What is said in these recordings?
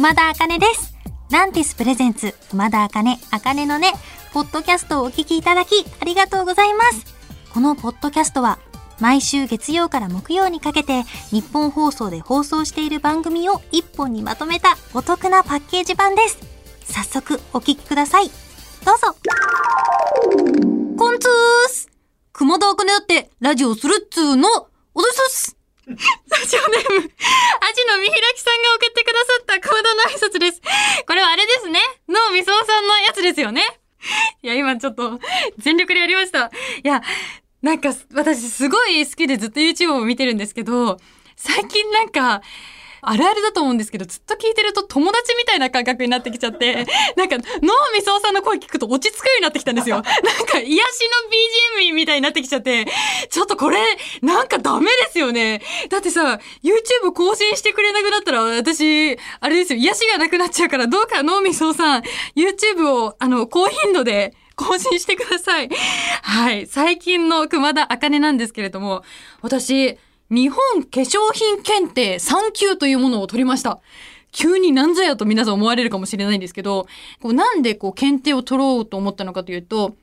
熊田茜です。ランティスプレゼンツ、熊田茜、茜のね、ポッドキャストをお聞きいただき、ありがとうございます。このポッドキャストは、毎週月曜から木曜にかけて、日本放送で放送している番組を一本にまとめたお得なパッケージ版です。早速、お聞きください。どうぞ。コンツース熊田茜だって、ラジオするっつーの、おどすっすラジオネーム、アジの見開きさんが送ってくださったコードの挨拶です。これはあれですね。脳みそさんのやつですよね。いや、今ちょっと、全力でやりました。いや、なんか、私すごい好きでずっと YouTube を見てるんですけど、最近なんか、あるあるだと思うんですけど、ずっと聞いてると友達みたいな感覚になってきちゃって、なんか、脳みそさんの声聞くと落ち着くようになってきたんですよ。なんか、癒しの BGM みたいになってきちゃって、ちょっとこれ、なんかダメですよね。だってさ、YouTube 更新してくれなくなったら、私、あれですよ、癒しがなくなっちゃうから、どうか脳みそさん、YouTube を、あの、高頻度で、更新してください。はい。最近の熊田茜なんですけれども、私、日本化粧品検定3級というものを取りました。急になんぞやと皆さん思われるかもしれないんですけど、こうなんでこう検定を取ろうと思ったのかというと、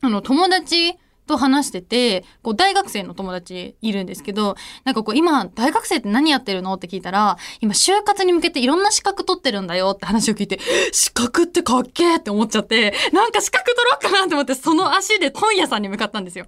あの、友達と話してて、こう、大学生の友達いるんですけど、なんかこう、今、大学生って何やってるのって聞いたら、今、就活に向けていろんな資格取ってるんだよって話を聞いて、資格ってかっけーって思っちゃって、なんか資格取ろうかなって思って、その足で本屋さんに向かったんですよ。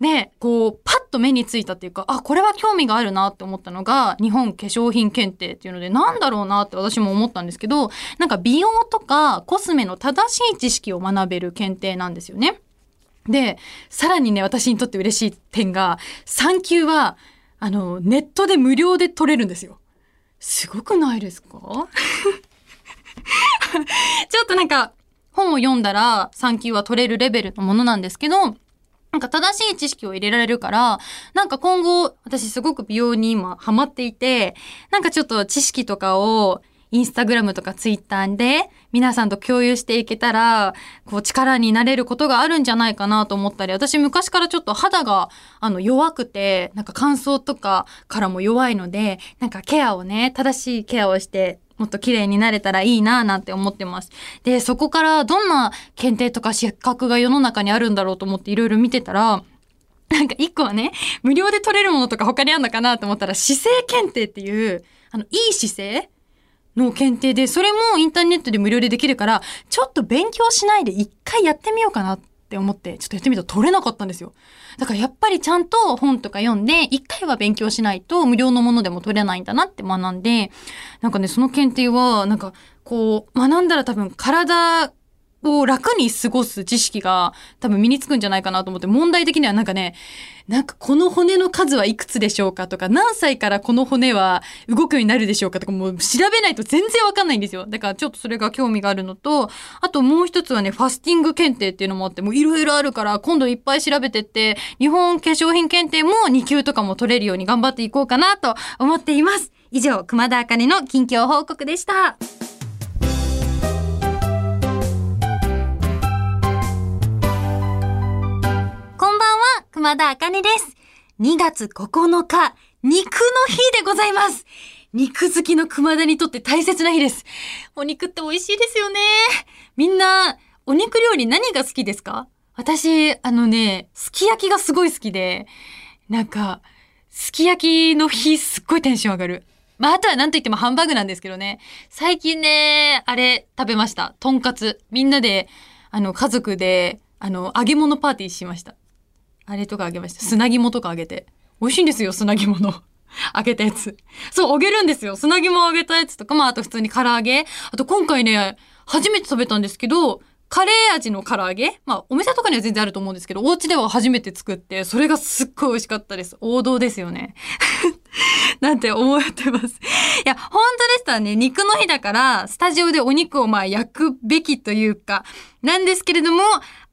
で、こう、パッと目についたっていうか、あ、これは興味があるなって思ったのが、日本化粧品検定っていうので、なんだろうなって私も思ったんですけど、なんか美容とかコスメの正しい知識を学べる検定なんですよね。で、さらにね、私にとって嬉しい点が、3級は、あの、ネットで無料で取れるんですよ。すごくないですか？ちょっとなんか、本を読んだら3級は取れるレベルのものなんですけど、なんか正しい知識を入れられるから、なんか今後、私すごく美容に今ハマっていて、なんかちょっと知識とかを、インスタグラムとかツイッターで皆さんと共有していけたら、こう力になれることがあるんじゃないかなと思ったり、私昔からちょっと肌があの弱くて、なんか乾燥とかからも弱いので、なんかケアをね、正しいケアをして、もっと綺麗になれたらいいなぁなんて思ってます。で、そこからどんな検定とか資格が世の中にあるんだろうと思っていろいろ見てたら、なんか一個はね、無料で取れるものとか他にあるのかなと思ったら、姿勢検定っていう、あの、いい姿勢の検定で、それもインターネットで無料でできるから、ちょっと勉強しないで一回やってみようかなってって思って、ちょっとやってみたら取れなかったんですよ。だからやっぱりちゃんと本とか読んで、一回は勉強しないと無料のものでも取れないんだなって学んで、なんかね、その検定は、なんか、こう、学んだら多分体を楽に過ごす知識が多分身につくんじゃないかなと思って、問題的にはなんかね、なんかこの骨の数はいくつでしょうかとか、何歳からこの骨は動くようになるでしょうかとか、もう調べないと全然わかんないんですよ。だからちょっとそれが興味があるのと、あともう一つはね、ファスティング検定っていうのもあって、もういろいろあるから、今度いっぱい調べてって、日本化粧品検定も2級とかも取れるように頑張っていこうかなと思っています。以上、熊田茜の近況報告でした。んは、熊田茜です。2月9日、肉の日でございます。肉好きの熊田にとって大切な日です。お肉って美味しいですよね。みんな、お肉料理何が好きですか？私、あのね、すき焼きがすごい好きで、なんか、すき焼きの日すっごいテンション上がる。まあ、あとは何と言ってもハンバーグなんですけどね。最近ね、あれ食べました。とんかつ。みんなで、あの、家族で、あの、揚げ物パーティーしました。あれとかあげました。砂肝とかあげて。美味しいんですよ、砂肝の。揚げたやつ。そう、揚げるんですよ。砂肝揚げたやつとか、まあ、あと普通に唐揚げ。あと今回ね、初めて食べたんですけど、カレー味の唐揚げまあ、お店とかには全然あると思うんですけど、お家では初めて作って、それがすっごい美味しかったです。王道ですよね。なんて思ってます。いや、本当でしたね。肉の日だから、スタジオでお肉をまあ焼くべきというか、なんですけれども、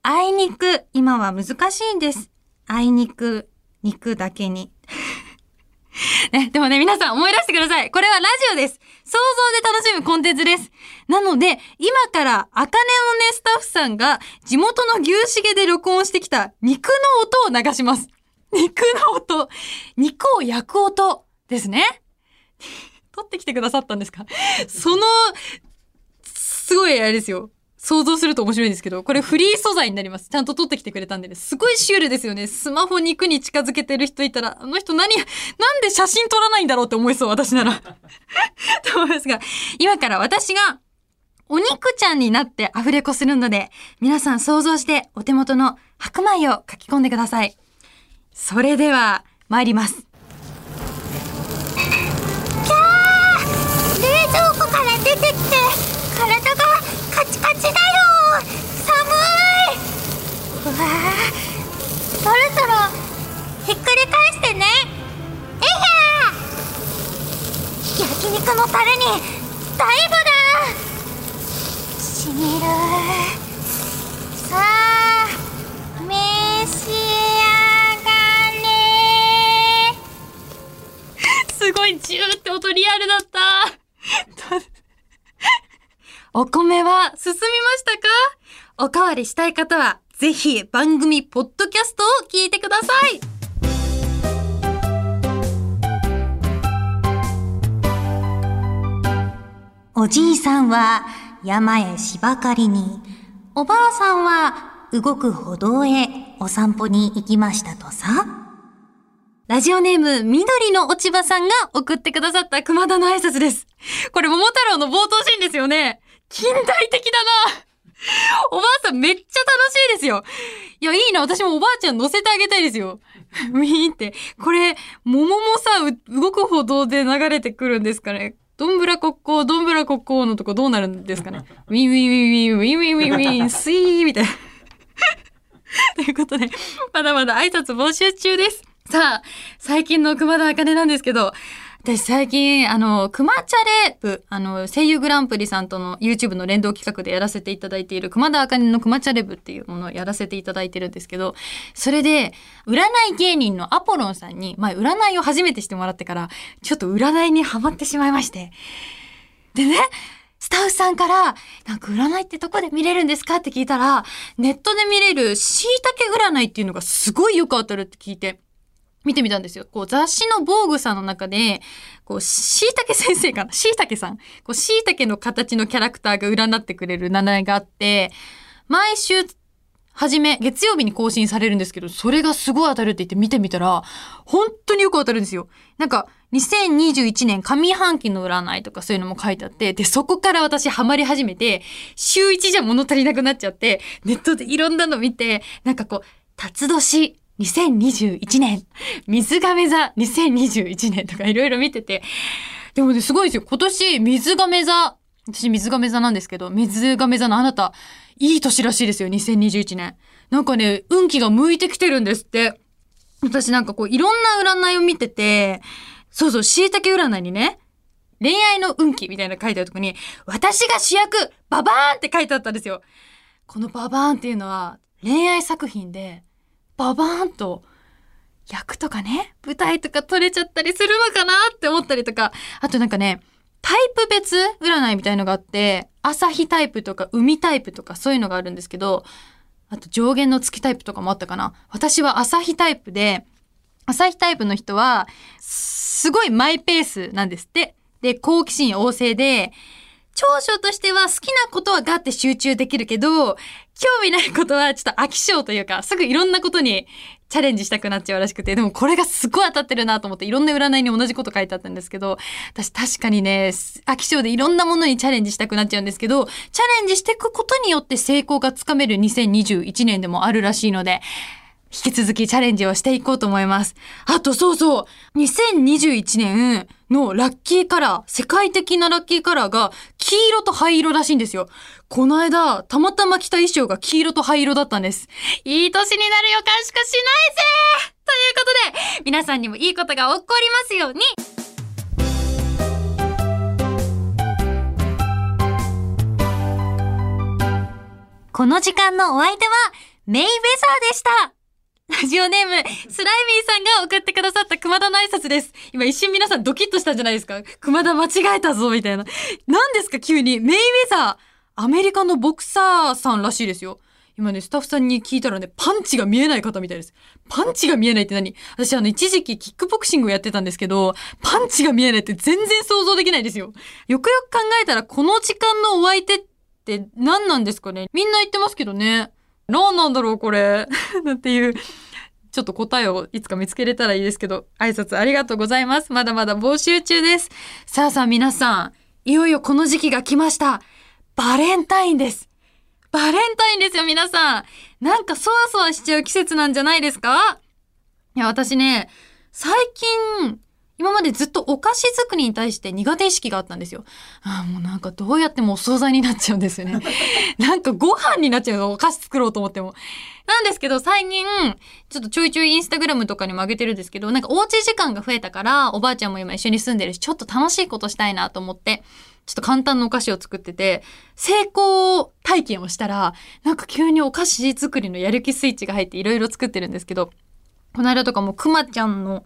あいにく、今は難しいんです。あいにく、肉だけに。ね、でもね、皆さん思い出してください。これはラジオです。想像で楽しむコンテンツです。なので、今から、あかねのね、スタッフさんが、地元の牛重で録音してきた肉の音を流します。肉の音。肉を焼く音ですね。撮ってきてくださったんですか？その、すごいあれですよ。想像すると面白いんですけど、これフリー素材になります。ちゃんと撮ってきてくれたんでね。すごいシュールですよね。スマホ肉に近づけてる人いたら、あの人何、なんで写真撮らないんだろうって思いそう、私なら。と思いますが、今から私が、お肉ちゃんになってアフレコするので、皆さん想像してお手元の白米を書き込んでください。それでは、参ります。冷蔵庫から出てきてカチカチだよ。寒い。うわあそろそろひっくり返してね。えいや焼肉のタレに大悟だ。しみるさあ召し上がれ。すごいジューって音リアルだった。お米は進みましたか？おかわりしたい方は、ぜひ番組ポッドキャストを聞いてください。おじいさんは山へ芝刈りに、おばあさんは動く歩道へお散歩に行きましたとさ。ラジオネーム、緑の落ち葉さんが送ってくださった熊田の挨拶です。これ、桃太郎の冒頭シーンですよね。近代的だな。おばあさんめっちゃ楽しいですよ。いや、いいな。私もおばあちゃん乗せてあげたいですよ。ウィーンって。これ、桃もさ、動く歩道で流れてくるんですかね。どんぶらこっこ、どんぶらこっこのとこどうなるんですかね。ウィンウィンウィンウィン、ウィンウィンウィンウィン、スイーみたいな。ということで、まだまだ挨拶募集中です。さあ、最近の熊田茜なんですけど、私最近、あの、熊チャレ部、あの、声優グランプリさんとの YouTube の連動企画でやらせていただいている熊田茜の熊チャレ部っていうものをやらせていただいてるんですけど、それで、占い芸人のアポロンさんに、前占いを初めてしてもらってから、ちょっと占いにハマってしまいまして。でね、スタッフさんから、なんか占いってどこで見れるんですかって聞いたら、ネットで見れる椎茸占いっていうのがすごいよく当たるって聞いて、見てみたんですよ。こう雑誌の防具さんの中で、こう、椎茸先生かな？椎茸さん。こう、椎茸の形のキャラクターが占ってくれる占いがあって、毎週、はじめ、月曜日に更新されるんですけど、それがすごい当たるって言って見てみたら、本当によく当たるんですよ。なんか、2021年上半期の占いとかそういうのも書いてあって、で、そこから私ハマり始めて、週1じゃ物足りなくなっちゃって、ネットでいろんなの見て、なんかこう、辰年2021年、水亀座2021年とかいろいろ見てて、でもね、すごいですよ。今年、水亀座、私水亀座なんですけど、水亀座のあなた、いい年らしいですよ、2021年。なんかね、運気が向いてきてるんですって。私なんかこう、いろんな占いを見てて、そうそう、椎茸占いにね、恋愛の運気みたいなの書いてあるとこに、私が主役、ババーンって書いてあったんですよ。このババーンっていうのは、恋愛作品で、ババーンと、役とかね、舞台とか取れちゃったりするのかなって思ったりとか、あとなんかね、タイプ別占いみたいのがあって、朝日タイプとか海タイプとかそういうのがあるんですけど、あと上限の月タイプとかもあったかな。私は朝日タイプで、朝日タイプの人は、すごいマイペースなんですって。で、好奇心旺盛で、長所としては好きなことはガッて集中できるけど、興味ないことはちょっと飽き性というか、すぐいろんなことにチャレンジしたくなっちゃうらしくて、でもこれがすごい当たってるなと思って、いろんな占いに同じこと書いてあったんですけど、私確かにね、飽き性でいろんなものにチャレンジしたくなっちゃうんですけど、チャレンジしていくことによって成功がつかめる2021年でもあるらしいので、引き続きチャレンジをしていこうと思います。あとそうそう、2021年のラッキーカラー、世界的なラッキーカラーが黄色と灰色らしいんですよ。この間、たまたま着た衣装が黄色と灰色だったんです。いい年になる予感しかしないぜということで、皆さんにもいいことが起こりますように。この時間のお相手は、メイウェザーでしたラジオネーム、スライミーさんが送ってくださった熊田の挨拶です。今一瞬皆さんドキッとしたじゃないですか熊田間違えたぞみたいな。何ですか急に。メイウェザー。アメリカのボクサーさんらしいですよ。今ね、スタッフさんに聞いたらね、パンチが見えない方みたいです。パンチが見えないって何？私あの、一時期キックボクシングをやってたんですけど、パンチが見えないって全然想像できないですよ。よくよく考えたら、この時間のお相手って何なんですかね？みんな言ってますけどね。何なんだろう、これ。っていう。ちょっと答えをいつか見つけれたらいいですけど、挨拶ありがとうございます。まだまだ募集中です。さあさあ皆さん、いよいよこの時期が来ました。バレンタインです。バレンタインですよ、皆さん。なんかそわそわしちゃう季節なんじゃないですか？いや、私ね、最近、今までずっとお菓子作りに対して苦手意識があったんですよ。ああ、もうなんかどうやってもお惣菜になっちゃうんですよね。なんかご飯になっちゃうの、お菓子作ろうと思っても。なんですけど、最近、ちょっとちょいちょいインスタグラムとかにも上げてるんですけど、なんかおうち時間が増えたから、おばあちゃんも今一緒に住んでるし、ちょっと楽しいことしたいなと思って、ちょっと簡単なお菓子を作ってて、成功体験をしたら、なんか急にお菓子作りのやる気スイッチが入っていろいろ作ってるんですけど、この間とかもくまちゃんの、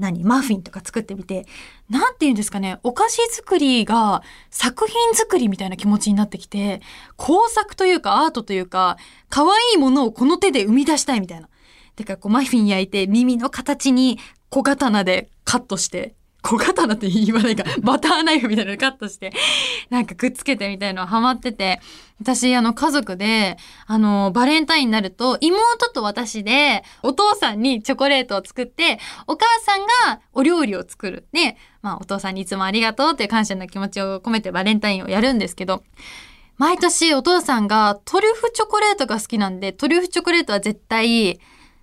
何マフィンとか作ってみて、なんて言うんですかね、お菓子作りが作品作りみたいな気持ちになってきて、工作というかアートというか、可愛いものをこの手で生み出したいみたいな。てか、こうマフィン焼いて耳の形に小刀でカットして、小刀って言わないか、バターナイフみたいなのカットして、なんかくっつけてみたいのハマってて、私、あの、家族で、あの、バレンタインになると、妹と私で、お父さんにチョコレートを作って、お母さんがお料理を作る。で、まあ、お父さんにいつもありがとうっていう感謝の気持ちを込めてバレンタインをやるんですけど、毎年お父さんがトリュフチョコレートが好きなんで、トリュフチョコレートは絶対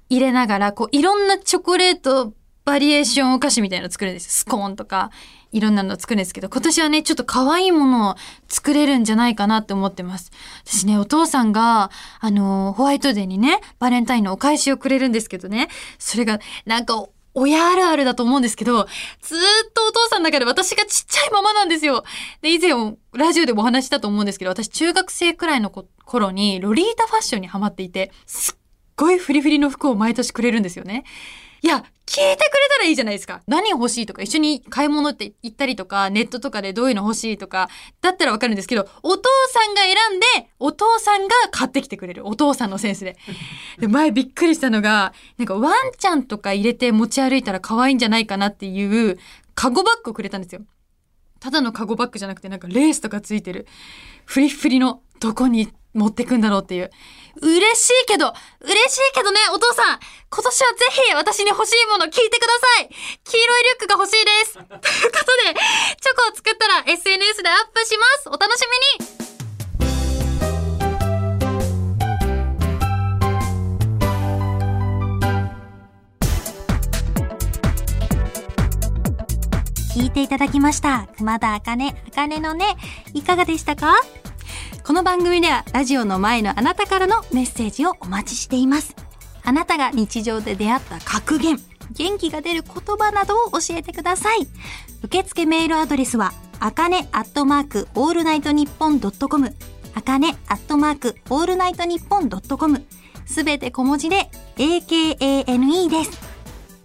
入れながら、こう、いろんなチョコレートバリエーションお菓子みたいなの作るんです。スコーンとか、いろんなの作るんですけど、今年はね、ちょっと可愛いものを作れるんじゃないかなって思ってます。私ね、お父さんが、あの、ホワイトデーにね、バレンタインのお返しをくれるんですけどね、それが、なんか、親あるあるだと思うんですけど、ずっとお父さんの中で私がちっちゃいままなんですよ。で、以前ラジオでもお話ししたと思うんですけど、私中学生くらいの頃にロリータファッションにハマっていて、すっごいフリフリの服を毎年くれるんですよね。いや、聞いてくれたらいいじゃないですか。何欲しいとか、一緒に買い物って行ったりとか、ネットとかでどういうの欲しいとか、だったらわかるんですけど、お父さんが選んで、お父さんが買ってきてくれる。お父さんのセンスで。で、前びっくりしたのが、なんかワンちゃんとか入れて持ち歩いたら可愛いんじゃないかなっていう、カゴバッグをくれたんですよ。ただのカゴバッグじゃなくて、なんかレースとかついてる。フリッフリの、どこに持ってくんだろうっていう。嬉しいけど、嬉しいけどね、お父さん、今年はぜひ私に欲しいもの聞いてください。黄色いリュックが欲しいです。ということで、チョコを作ったら SNS でアップします。お楽しみに。聞いていただきました。熊田あかね、あかねのね、いかがでしたか？この番組ではラジオの前のあなたからのメッセージをお待ちしています。あなたが日常で出会った格言、元気が出る言葉などを教えてください。受付メールアドレスは、あかねアットマークオールナイトニッポンドットコム、あかねアットマークオールナイトニッポンドットコム、すべて小文字で AKANE です。